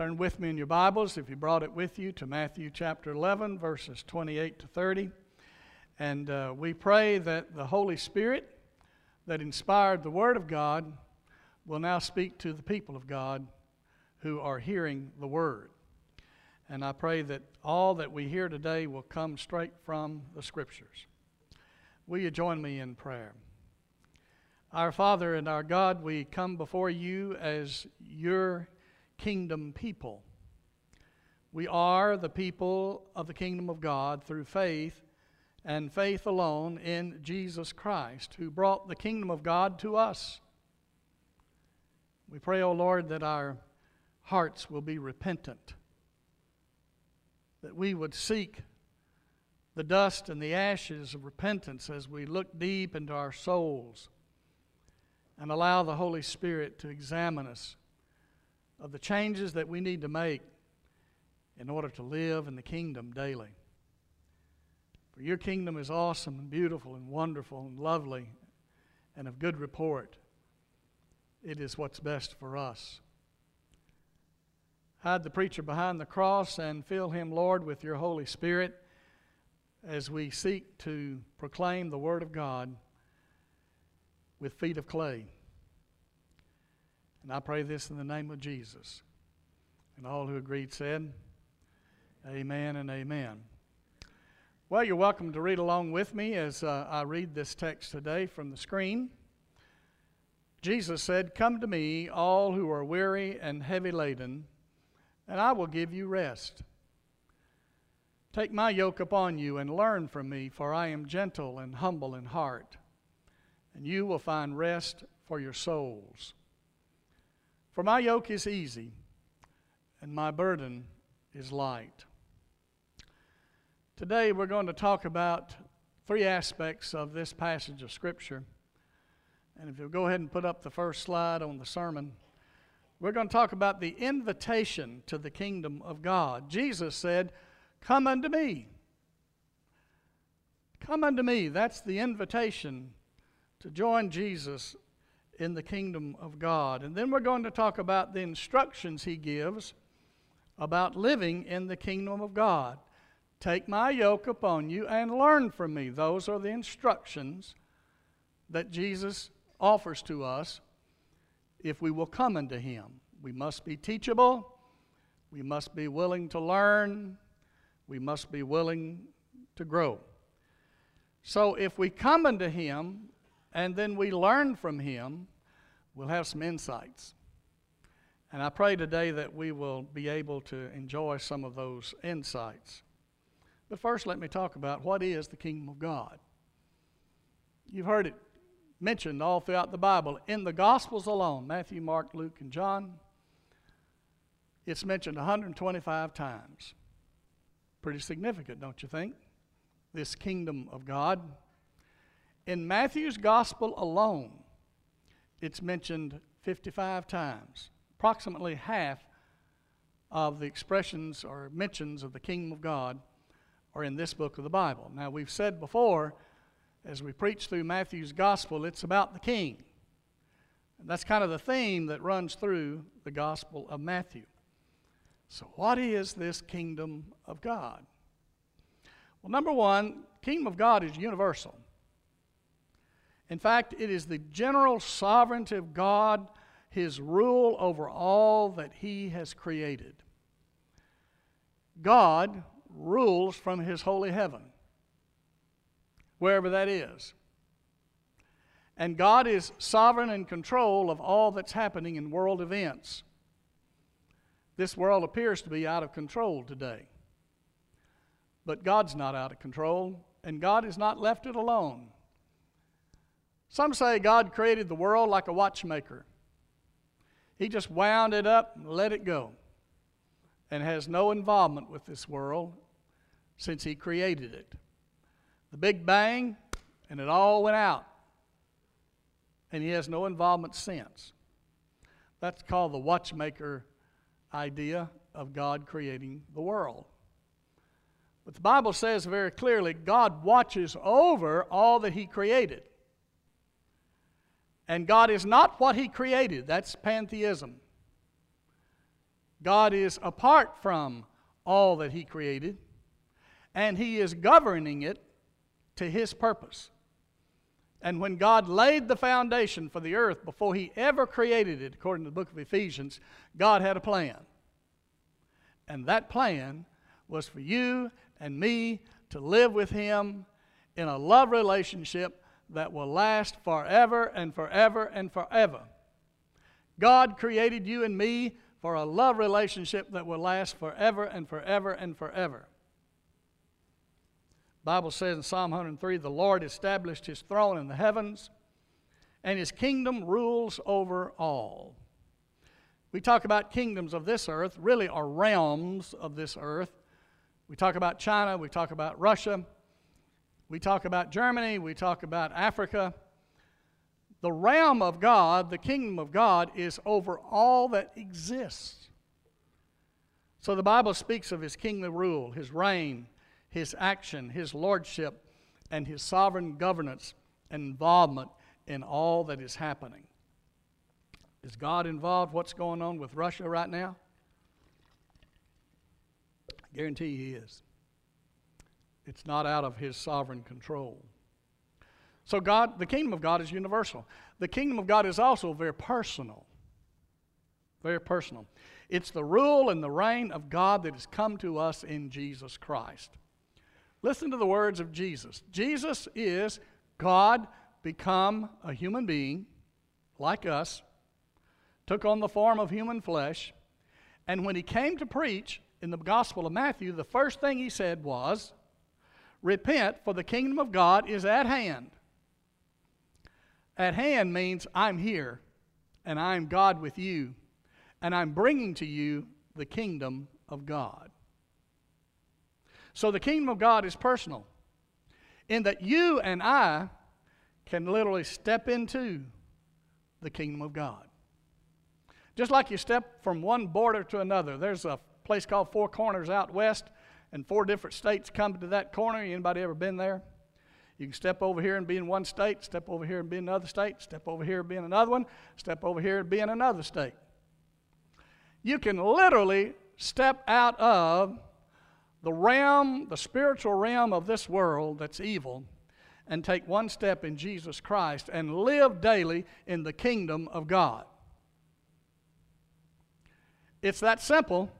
Turn with me in your Bibles, if you brought it with you, to Matthew chapter 11, verses 28 to 30. And uh, we pray that the Holy Spirit that inspired the Word of God will now speak to the people of God who are hearing the Word. And I pray that all that we hear today will come straight from the Scriptures. Will you join me in prayer? Our Father and our God, we come before you as your kingdom people. We are the people of the kingdom of God through faith and faith alone in Jesus Christ, who brought the kingdom of God to us. We pray, O oh Lord, that our hearts will be repentant, that we would seek the dust and the ashes of repentance as we look deep into our souls and allow the Holy Spirit to examine us of the changes that we need to make in order to live in the kingdom daily. For your kingdom is awesome and beautiful and wonderful and lovely and of good report. It is what's best for us. Hide the preacher behind the cross and fill him, Lord, with your Holy Spirit as we seek to proclaim the Word of God with feet of clay. And I pray this in the name of Jesus. And all who agreed said, Amen and amen. Well, you're welcome to read along with me as uh, I read this text today from the screen. Jesus said, Come to me, all who are weary and heavy laden, and I will give you rest. Take my yoke upon you and learn from me, for I am gentle and humble in heart, and you will find rest for your souls. For my yoke is easy and my burden is light. Today we're going to talk about three aspects of this passage of Scripture. And if you'll go ahead and put up the first slide on the sermon, we're going to talk about the invitation to the kingdom of God. Jesus said, Come unto me. Come unto me. That's the invitation to join Jesus in the kingdom of God. And then we're going to talk about the instructions he gives about living in the kingdom of God. Take my yoke upon you and learn from me. Those are the instructions that Jesus offers to us if we will come unto him. We must be teachable, we must be willing to learn, we must be willing to grow. So if we come unto him and then we learn from him, we'll have some insights. And I pray today that we will be able to enjoy some of those insights. But first, let me talk about what is the kingdom of God. You've heard it mentioned all throughout the Bible. In the Gospels alone Matthew, Mark, Luke, and John it's mentioned 125 times. Pretty significant, don't you think? This kingdom of God. In Matthew's Gospel alone, it's mentioned 55 times. Approximately half of the expressions or mentions of the kingdom of God are in this book of the Bible. Now, we've said before, as we preach through Matthew's gospel, it's about the king. And that's kind of the theme that runs through the gospel of Matthew. So, what is this kingdom of God? Well, number one, kingdom of God is universal. In fact, it is the general sovereignty of God, His rule over all that He has created. God rules from His holy heaven, wherever that is. And God is sovereign and control of all that's happening in world events. This world appears to be out of control today. But God's not out of control, and God has not left it alone. Some say God created the world like a watchmaker. He just wound it up and let it go and has no involvement with this world since He created it. The Big Bang, and it all went out. And He has no involvement since. That's called the watchmaker idea of God creating the world. But the Bible says very clearly God watches over all that He created. And God is not what He created. That's pantheism. God is apart from all that He created, and He is governing it to His purpose. And when God laid the foundation for the earth before He ever created it, according to the book of Ephesians, God had a plan. And that plan was for you and me to live with Him in a love relationship that will last forever and forever and forever. God created you and me for a love relationship that will last forever and forever and forever. Bible says in Psalm 103, the Lord established his throne in the heavens, and his kingdom rules over all. We talk about kingdoms of this earth, really are realms of this earth. We talk about China, we talk about Russia, we talk about Germany, we talk about Africa. The realm of God, the kingdom of God, is over all that exists. So the Bible speaks of his kingly rule, his reign, his action, his lordship, and his sovereign governance and involvement in all that is happening. Is God involved? What's going on with Russia right now? I guarantee he is. It's not out of his sovereign control. So, God, the kingdom of God is universal. The kingdom of God is also very personal. Very personal. It's the rule and the reign of God that has come to us in Jesus Christ. Listen to the words of Jesus. Jesus is God become a human being like us, took on the form of human flesh, and when he came to preach in the Gospel of Matthew, the first thing he said was, Repent, for the kingdom of God is at hand. At hand means I'm here, and I'm God with you, and I'm bringing to you the kingdom of God. So the kingdom of God is personal in that you and I can literally step into the kingdom of God. Just like you step from one border to another. There's a place called Four Corners out west, and four different states come to that corner. Anybody ever been there? You can step over here and be in one state, step over here and be in another state, step over here and be in another one, step over here and be in another state. You can literally step out of the realm, the spiritual realm of this world that's evil, and take one step in Jesus Christ and live daily in the kingdom of God. It's that simple,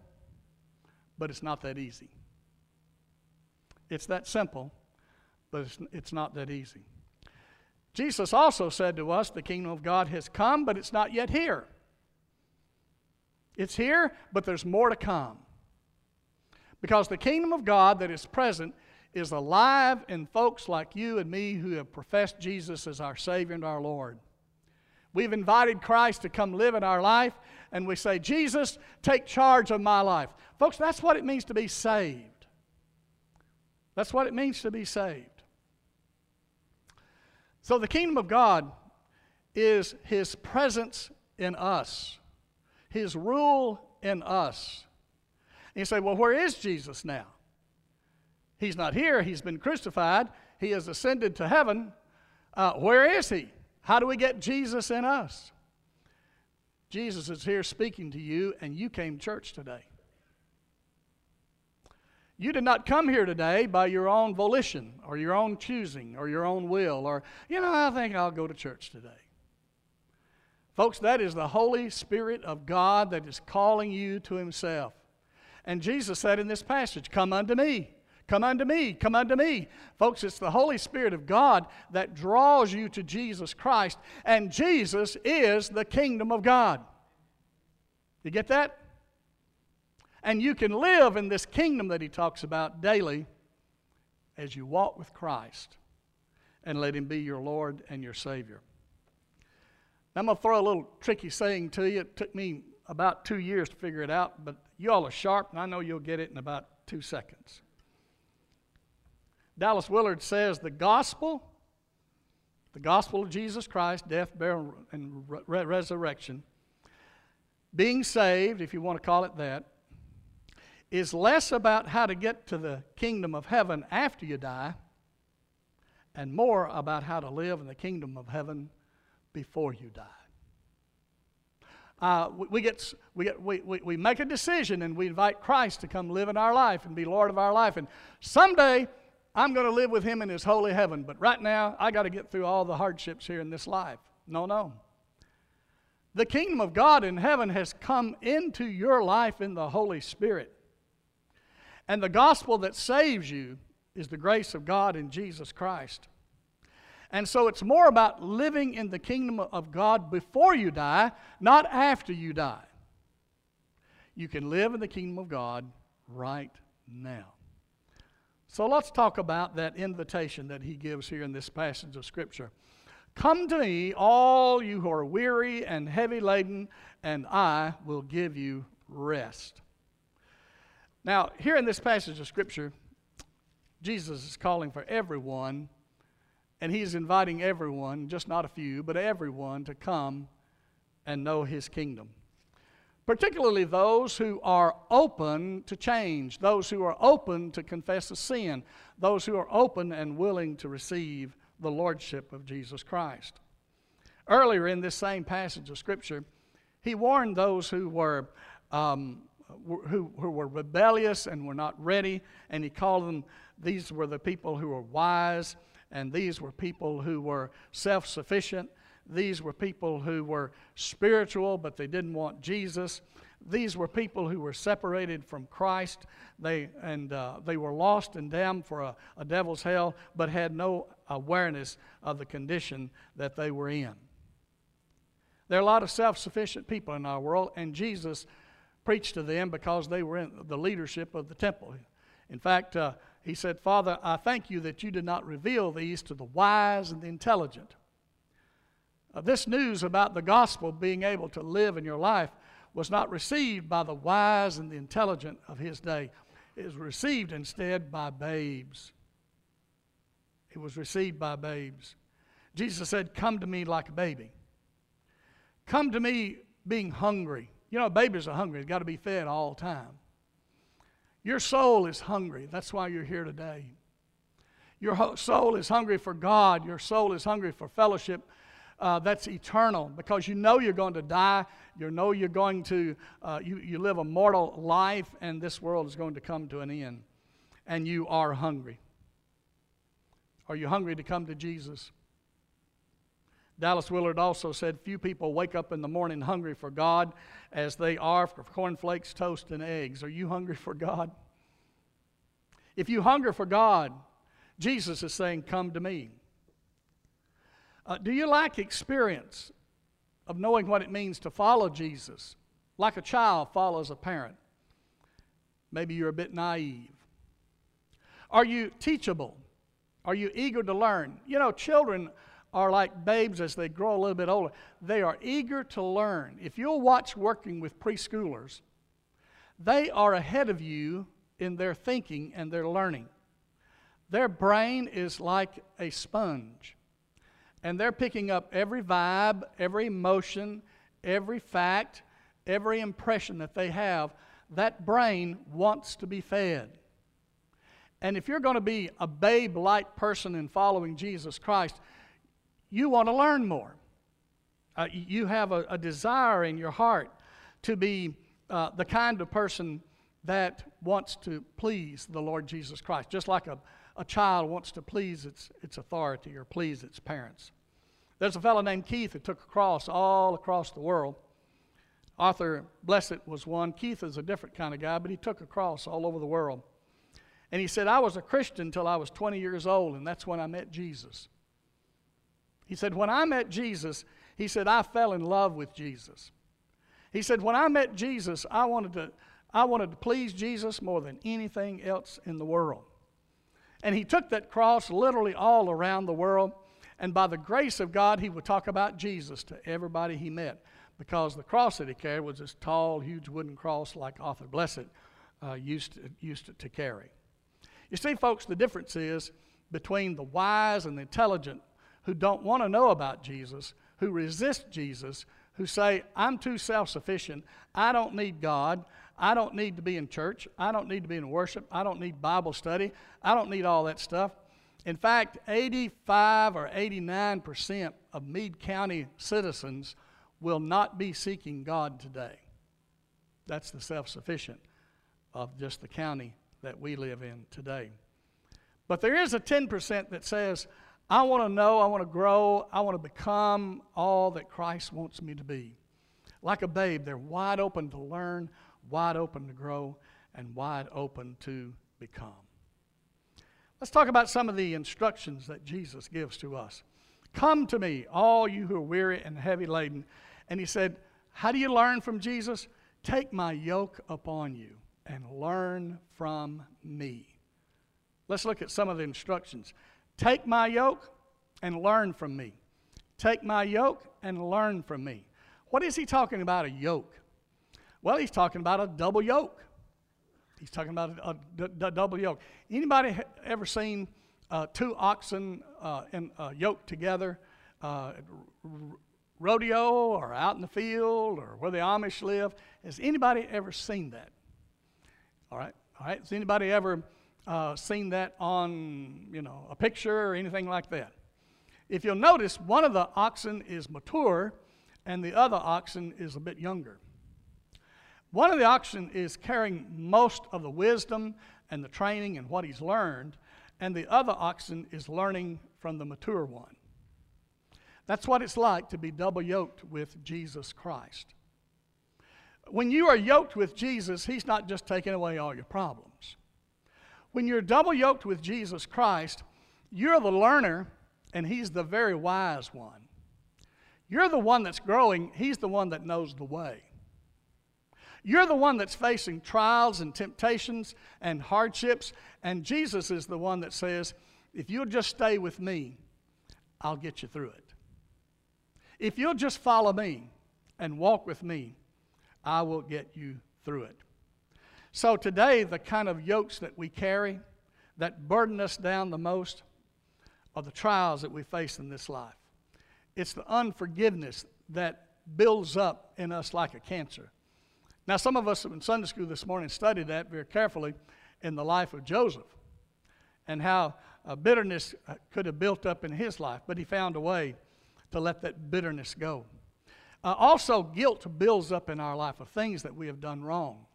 but it's not that easy. It's that simple, but it's, it's not that easy. Jesus also said to us, The kingdom of God has come, but it's not yet here. It's here, but there's more to come. Because the kingdom of God that is present is alive in folks like you and me who have professed Jesus as our Savior and our Lord. We've invited Christ to come live in our life, and we say, Jesus, take charge of my life. Folks, that's what it means to be saved. That's what it means to be saved. So the kingdom of God is His presence in us, His rule in us. And you say, well, where is Jesus now? He's not here. He's been crucified. He has ascended to heaven. Uh, where is he? How do we get Jesus in us? Jesus is here speaking to you, and you came to church today. You did not come here today by your own volition or your own choosing or your own will or, you know, I think I'll go to church today. Folks, that is the Holy Spirit of God that is calling you to Himself. And Jesus said in this passage, Come unto me. Come unto me, come unto me. Folks, it's the Holy Spirit of God that draws you to Jesus Christ, and Jesus is the kingdom of God. You get that? And you can live in this kingdom that he talks about daily as you walk with Christ and let him be your Lord and your Savior. I'm going to throw a little tricky saying to you. It took me about two years to figure it out, but you all are sharp, and I know you'll get it in about two seconds. Dallas Willard says the gospel, the gospel of Jesus Christ, death, burial, and re- resurrection, being saved, if you want to call it that, is less about how to get to the kingdom of heaven after you die and more about how to live in the kingdom of heaven before you die. uh, we, we, get, we, get, we, we, we make a decision and we invite Christ to come live in our life and be Lord of our life. And someday I'm going to live with Him in His holy heaven. But right now, I got to get through all the hardships here in this life. No, no. The kingdom of God in heaven has come into your life in the Holy Spirit. And the gospel that saves you is the grace of God in Jesus Christ. And so it's more about living in the kingdom of God before you die, not after you die. You can live in the kingdom of God right now. So let's talk about that invitation that he gives here in this passage of Scripture. Come to me, all you who are weary and heavy laden, and I will give you rest. Now, here in this passage of Scripture, Jesus is calling for everyone and he's inviting everyone, just not a few, but everyone, to come and know his kingdom. Particularly those who are open to change, those who are open to confess a sin, those who are open and willing to receive the lordship of Jesus Christ. Earlier in this same passage of Scripture, he warned those who were, um, who, who were rebellious and were not ready, and he called them, these were the people who were wise and these were people who were self sufficient. These were people who were spiritual, but they didn't want Jesus. These were people who were separated from Christ. They, and uh, they were lost and damned for a, a devil's hell, but had no awareness of the condition that they were in. There are a lot of self sufficient people in our world, and Jesus preached to them because they were in the leadership of the temple. In fact, uh, he said, Father, I thank you that you did not reveal these to the wise and the intelligent. Uh, this news about the gospel being able to live in your life was not received by the wise and the intelligent of his day. It was received instead by babes. It was received by babes. Jesus said, Come to me like a baby. Come to me being hungry. You know, babies are hungry, they've got to be fed all the time. Your soul is hungry. That's why you're here today. Your soul is hungry for God. Your soul is hungry for fellowship uh, that's eternal because you know you're going to die. You know you're going to, uh, you, you live a mortal life and this world is going to come to an end. And you are hungry. Are you hungry to come to Jesus? Dallas Willard also said, Few people wake up in the morning hungry for God as they are for cornflakes, toast, and eggs. Are you hungry for God? If you hunger for God, Jesus is saying, Come to me. Uh, do you lack experience of knowing what it means to follow Jesus, like a child follows a parent? Maybe you're a bit naive. Are you teachable? Are you eager to learn? You know, children are like babes as they grow a little bit older. They are eager to learn. If you'll watch working with preschoolers, they are ahead of you in their thinking and their learning. Their brain is like a sponge, and they're picking up every vibe, every emotion, every fact, every impression that they have. That brain wants to be fed. And if you're going to be a babe like person in following Jesus Christ, you want to learn more. Uh, you have a, a, desire in your heart to be uh, the kind of person that wants to please the Lord Jesus Christ, just like a, a child wants to please its, its authority or please its parents. There's a fellow named Keith who took a cross all across the world. Arthur Blessitt was one. Keith is a different kind of guy, but he took a cross all over the world. And he said, I was a Christian until I was 20 years old, and that's when I met Jesus. He said, When I met Jesus, he said, I fell in love with Jesus. He said, When I met Jesus, I wanted to, I wanted to please Jesus more than anything else in the world. And he took that cross literally all around the world. And by the grace of God, he would talk about Jesus to everybody he met because the cross that he carried was this tall, huge wooden cross like Arthur Blessitt uh, used, to, used to, to carry. You see, folks, the difference is between the wise and the intelligent who don't want to know about Jesus, who resist Jesus, who say, I'm too self sufficient. I don't need God. I don't need to be in church. I don't need to be in worship. I don't need Bible study. I don't need all that stuff. In fact, 85 or 89 percent of Meade County citizens will not be seeking God today. That's the self sufficient of just the county that we live in today. But there is a 10% that says, I want to know, I want to grow, I want to become all that Christ wants me to be. Like a babe, they're wide open to learn, wide open to grow, and wide open to become. Let's talk about some of the instructions that Jesus gives to us. Come to me, all you who are weary and heavy laden. And he said, How do you learn from Jesus? Take my yoke upon you and learn from me. Let's look at some of the instructions. Take my yoke and learn from me. Take my yoke and learn from me. What is he talking about, a yoke? Well, he's talking about a double yoke. He's talking about a, a, a double yoke. Anybody ever seen uh, two oxen uh, in, uh, yoked together, uh, rodeo or out in the field or where the Amish live? Has anybody ever seen that? All right, all right. Has anybody ever uh, seen that on, you know, a picture or anything like that? If you'll notice, one of the oxen is mature, and the other oxen is a bit younger. One of the oxen is carrying most of the wisdom and the training and what he's learned, and the other oxen is learning from the mature one. That's what it's like to be double yoked with Jesus Christ. When you are yoked with Jesus, he's not just taking away all your problems. When you're double yoked with Jesus Christ, you're the learner and he's the very wise one. You're the one that's growing, he's the one that knows the way. You're the one that's facing trials and temptations and hardships, and Jesus is the one that says, If you'll just stay with me, I'll get you through it. If you'll just follow me and walk with me, I will get you through it. So, today, the kind of yokes that we carry that burden us down the most are the trials that we face in this life. It's the unforgiveness that builds up in us like a cancer. Now, some of us in Sunday school this morning studied that very carefully in the life of Joseph and how uh, bitterness uh, could have built up in his life, but he found a way to let that bitterness go. Uh, also, guilt builds up in our life of things that we have done wrong.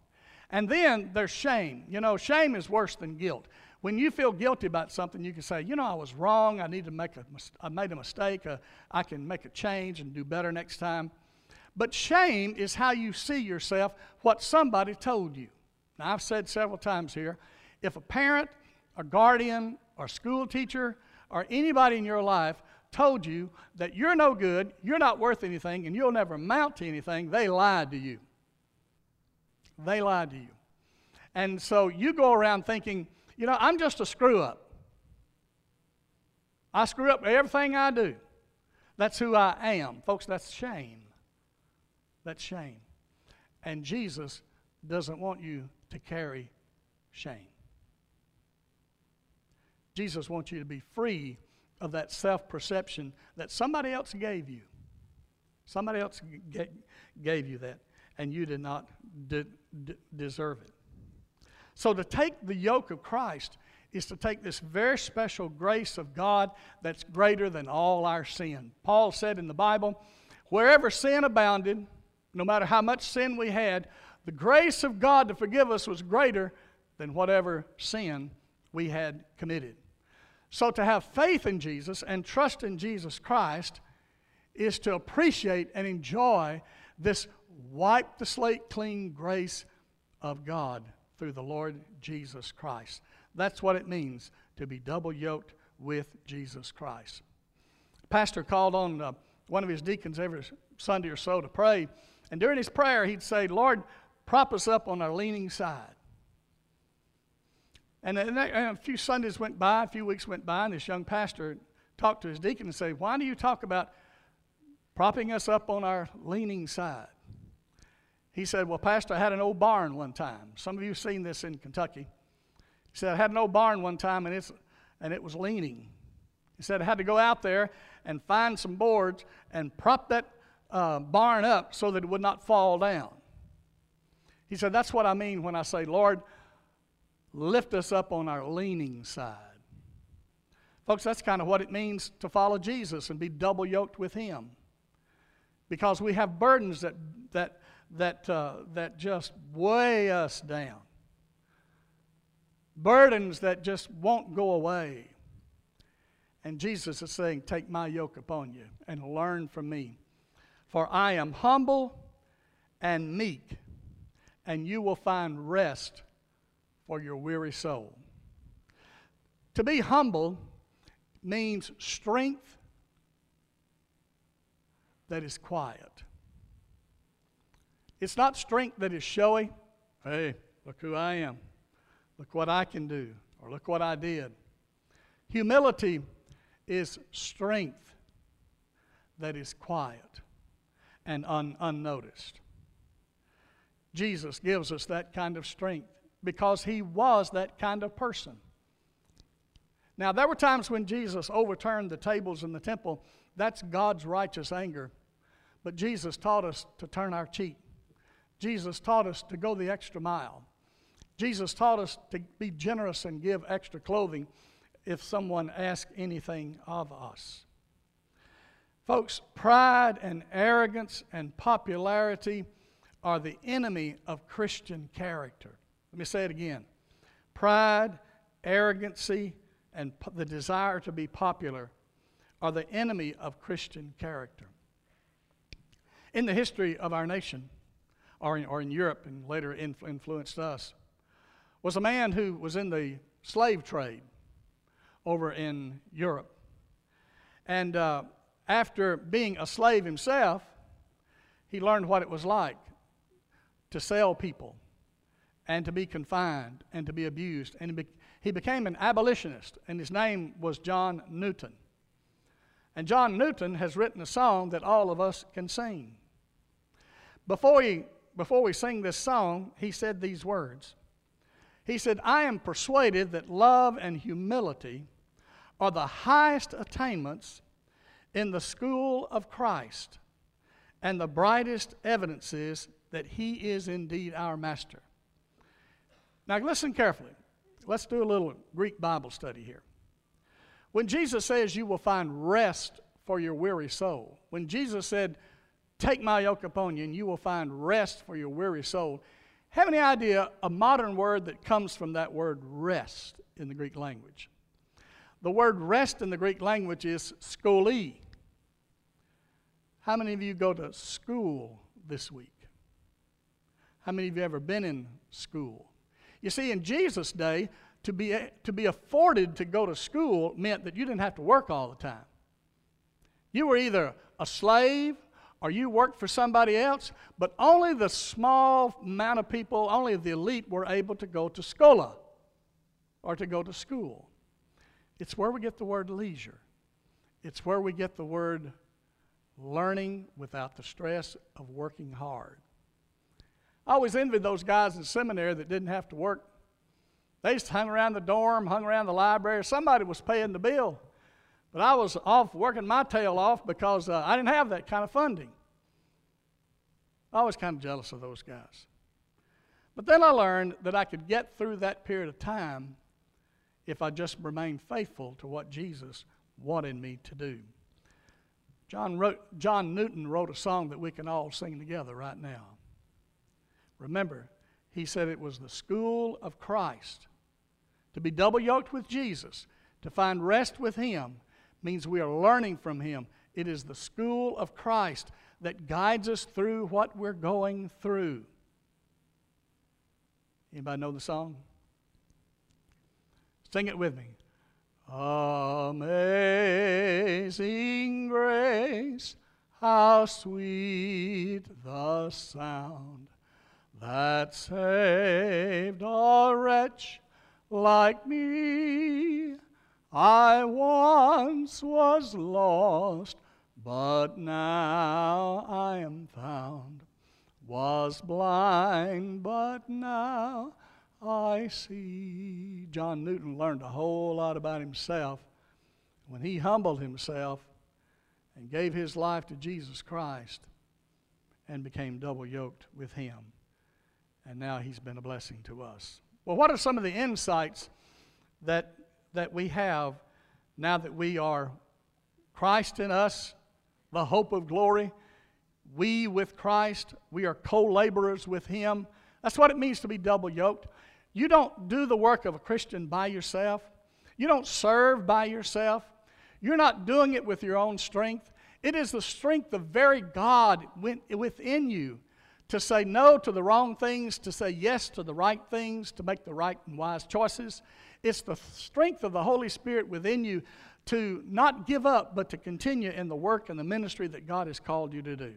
And then there's shame. You know, shame is worse than guilt. When you feel guilty about something, you can say, you know, I was wrong. I need to make a, I made a mistake. Uh, I can make a change and do better next time. But shame is how you see yourself, what somebody told you. Now, I've said several times here if a parent, a guardian, or school teacher, or anybody in your life told you that you're no good, you're not worth anything, and you'll never amount to anything, they lied to you. They lied to you. And so you go around thinking, you know, I'm just a screw up. I screw up everything I do. That's who I am. Folks, that's shame. That's shame. And Jesus doesn't want you to carry shame. Jesus wants you to be free of that self perception that somebody else gave you. Somebody else g- gave you that, and you did not de- de- deserve it. So, to take the yoke of Christ is to take this very special grace of God that's greater than all our sin. Paul said in the Bible, wherever sin abounded, no matter how much sin we had, the grace of God to forgive us was greater than whatever sin we had committed. So, to have faith in Jesus and trust in Jesus Christ is to appreciate and enjoy this wipe the slate clean grace of God through the Lord Jesus Christ. That's what it means to be double yoked with Jesus Christ. Pastor called on uh, one of his deacons every Sunday or so to pray, and during his prayer, he'd say, Lord, prop us up on our leaning side. And, and a few Sundays went by, a few weeks went by, and this young pastor talked to his deacon and said, Why do you talk about propping us up on our leaning side? He said, Well, Pastor, I had an old barn one time. Some of you have seen this in Kentucky. He said, I had an old barn one time and, it's, and it was leaning. He said, I had to go out there and find some boards and prop that uh, barn up so that it would not fall down. He said, That's what I mean when I say, Lord, lift us up on our leaning side. Folks, that's kind of what it means to follow Jesus and be double yoked with Him. because we have burdens that, that, that, uh, that just weigh us down, burdens that just won't go away. And Jesus is saying, Take my yoke upon you and learn from me. For I am humble and meek, and you will find rest for your weary soul. To be humble means strength that is quiet. It's not strength that is showy. Hey, look who I am. Look what I can do. Or look what I did. Humility is strength that is quiet and un- unnoticed. Jesus gives us that kind of strength because he was that kind of person. Now, there were times when Jesus overturned the tables in the temple. That's God's righteous anger. But Jesus taught us to turn our cheek. Jesus taught us to go the extra mile. Jesus taught us to be generous and give extra clothing if someone asks anything of us. Folks, pride and arrogance and popularity are the enemy of Christian character. Let me say it again. Pride, arrogancy, and the desire to be popular are the enemy of Christian character. In the history of our nation, or in, or in Europe and later influenced us, was a man who was in the slave trade over in Europe. And uh, after being a slave himself, he learned what it was like to sell people and to be confined and to be abused. And he became an abolitionist, and his name was John Newton. And John Newton has written a song that all of us can sing. Before, he, before we sing this song, he said these words. He said, I am persuaded that love and humility are the highest attainments in the school of Christ and the brightest evidences that He is indeed our Master. Now, listen carefully. Let's do a little Greek Bible study here. When Jesus says you will find rest for your weary soul, when Jesus said, Take my yoke upon you and you will find rest for your weary soul, have any idea a modern word that comes from that word rest in the Greek language? The word rest in the Greek language is skoli. How many of you go to school this week? How many of you ever been in school? You see, in Jesus' day, to be, to be afforded to go to school meant that you didn't have to work all the time. You were either a slave or you worked for somebody else, but only the small amount of people, only the elite, were able to go to schola or to go to school. It's where we get the word leisure, it's where we get the word learning without the stress of working hard. I always envied those guys in seminary that didn't have to work. They just hung around the dorm, hung around the library. Somebody was paying the bill. But I was off working my tail off because uh, I didn't have that kind of funding. I was kind of jealous of those guys. But then I learned that I could get through that period of time if I just remained faithful to what Jesus wanted me to do. John, wrote, John Newton wrote a song that we can all sing together right now. Remember, he said it was the school of Christ. To be double yoked with Jesus, to find rest with Him, means we are learning from Him. It is the school of Christ that guides us through what we're going through. Anybody know the song? Sing it with me. Amazing grace, how sweet the sound that saved a wretch like me. I once was lost, but now I am found. Was blind, but now I see. John Newton learned a whole lot about himself when he humbled himself and gave his life to Jesus Christ and became double yoked with him and now he's been a blessing to us. Well, what are some of the insights that, that we have now that we are Christ in us, the hope of glory? we with Christ. We are co laborers with Him. That's what it means to be double yoked. You don't do the work of a Christian by yourself, you don't serve by yourself. You're not doing it with your own strength. It is the strength of very God within you to say no to the wrong things, to say yes to the right things, to make the right and wise choices. It's the strength of the Holy Spirit within you to not give up, but to continue in the work and the ministry that God has called you to do.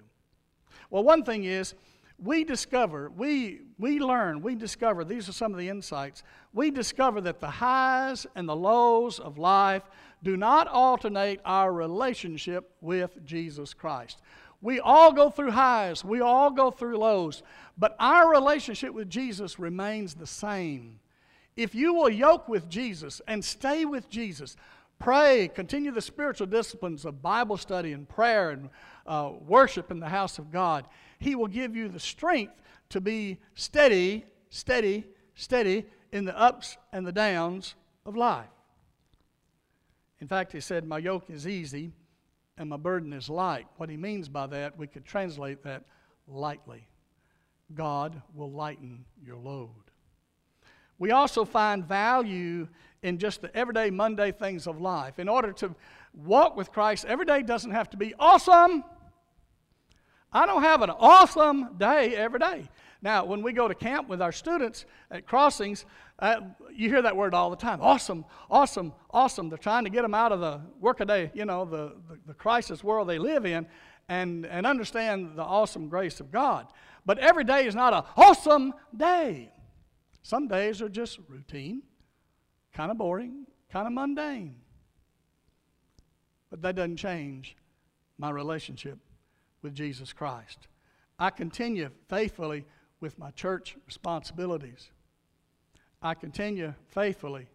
Well, one thing is, we discover, we, we learn, we discover, these are some of the insights. We discover that the highs and the lows of life do not alternate our relationship with Jesus Christ. We all go through highs, we all go through lows, but our relationship with Jesus remains the same. If you will yoke with Jesus and stay with Jesus, pray, continue the spiritual disciplines of Bible study and prayer and uh, worship in the house of God, He will give you the strength to be steady, steady, steady in the ups and the downs of life. In fact, He said, My yoke is easy and my burden is light. What He means by that, we could translate that lightly. God will lighten your load. We also find value in just the everyday, Monday things of life. In order to walk with Christ, every day doesn't have to be awesome. I don't have an awesome day every day. Now, when we go to camp with our students at crossings, uh, you hear that word all the time awesome, awesome, awesome. They're trying to get them out of the workaday, you know, the, the, the crisis world they live in and, and understand the awesome grace of God. But every day is not an awesome day. Some days are just routine, kind of boring, kind of mundane. But that doesn't change my relationship with Jesus Christ. I continue faithfully with my church responsibilities. I continue faithfully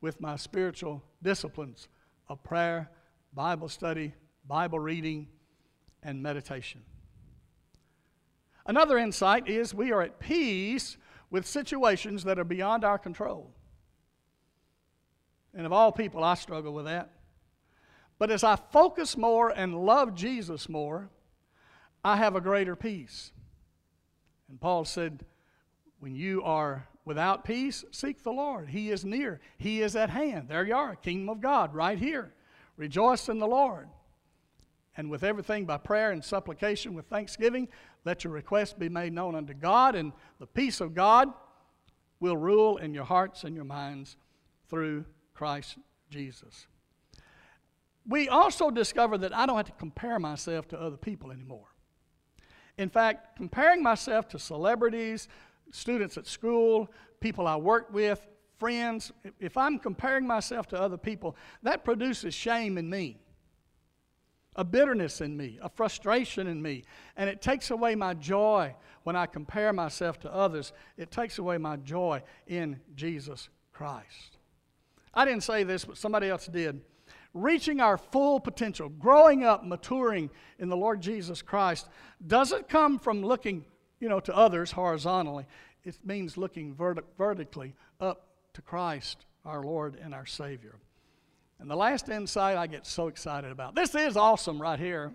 with my spiritual disciplines of prayer, Bible study, Bible reading, and meditation. Another insight is we are at peace with situations that are beyond our control. And of all people, I struggle with that. But as I focus more and love Jesus more, I have a greater peace. And Paul said, when you are without peace, seek the Lord. He is near, He is at hand. There you are, kingdom of God, right here. Rejoice in the Lord. And with everything by prayer and supplication with thanksgiving, let your requests be made known unto God, and the peace of God will rule in your hearts and your minds through Christ Jesus. We also discover that I don't have to compare myself to other people anymore. In fact, comparing myself to celebrities, students at school, people I work with, friends, if I'm comparing myself to other people, that produces shame in me, a bitterness in me, a frustration in me, and it takes away my joy when I compare myself to others. It takes away my joy in Jesus Christ. I didn't say this, but somebody else did reaching our full potential, growing up, maturing in the Lord Jesus Christ, doesn't come from looking, you know, to others horizontally. It means looking verti- vertically up to Christ, our Lord and our Savior. And the last insight I get so excited about. This is awesome right here.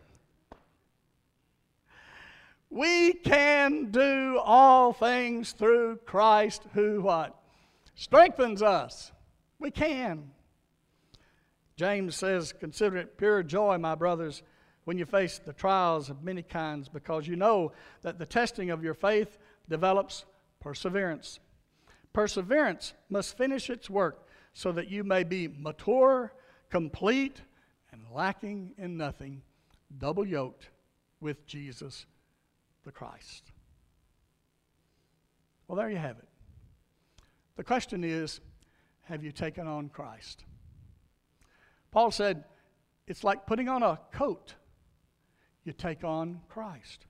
We can do all things through Christ who what? Strengthens us. We can. James says, Consider it pure joy, my brothers, when you face the trials of many kinds, because you know that the testing of your faith develops perseverance. Perseverance must finish its work so that you may be mature, complete, and lacking in nothing, double yoked with Jesus the Christ. Well, there you have it. The question is have you taken on Christ? Paul said, it's like putting on a coat. You take on Christ.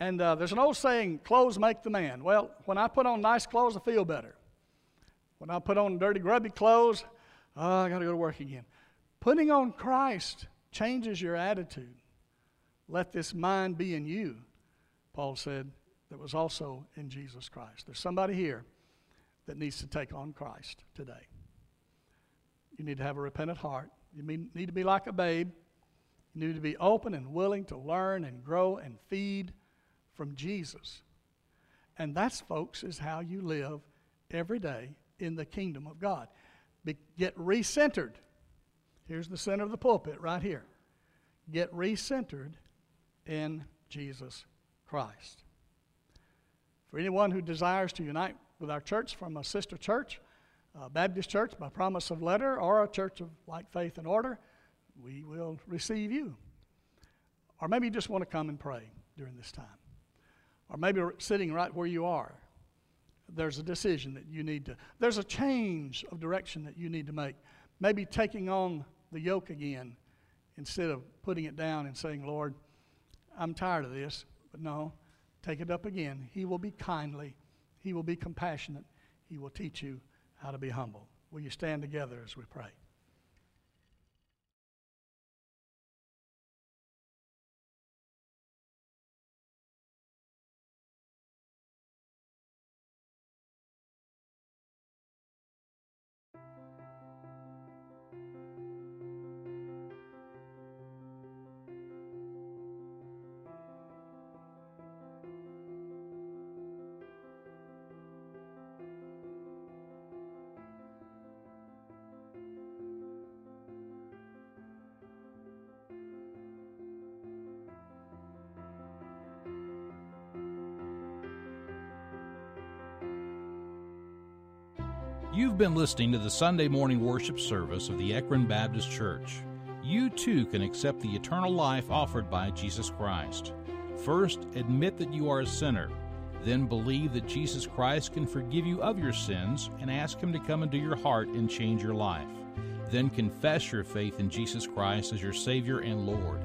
And uh, there's an old saying, clothes make the man. Well, when I put on nice clothes, I feel better. When I put on dirty, grubby clothes, oh, I got to go to work again. Putting on Christ changes your attitude. Let this mind be in you, Paul said, that was also in Jesus Christ. There's somebody here that needs to take on Christ today. You need to have a repentant heart. You need to be like a babe. You need to be open and willing to learn and grow and feed from Jesus. And that's, folks, is how you live every day in the kingdom of God. Be, get recentered. Here's the center of the pulpit right here. Get recentered in Jesus Christ. For anyone who desires to unite with our church from a sister church, a Baptist church by promise of letter, or a church of like faith and order, we will receive you. Or maybe you just want to come and pray during this time. Or maybe sitting right where you are, there's a decision that you need to, there's a change of direction that you need to make. Maybe taking on the yoke again instead of putting it down and saying, Lord, I'm tired of this. But no, take it up again. He will be kindly, He will be compassionate, He will teach you how to be humble. Will you stand together as we pray? You've been listening to the Sunday morning worship service of the Ekron Baptist Church. You too can accept the eternal life offered by Jesus Christ. First, admit that you are a sinner. Then believe that Jesus Christ can forgive you of your sins and ask Him to come into your heart and change your life. Then confess your faith in Jesus Christ as your Savior and Lord.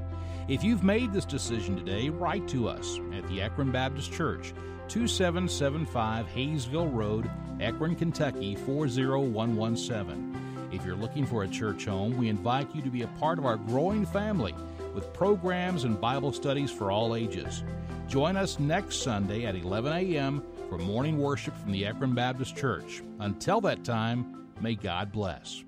If you've made this decision today, write to us at the Ekron Baptist Church, 2775 Hayesville Road, Ekron, Kentucky 40117. If you're looking for a church home, we invite you to be a part of our growing family with programs and Bible studies for all ages. Join us next Sunday at 11 a.m. for morning worship from the Ekron Baptist Church. Until that time, may God bless.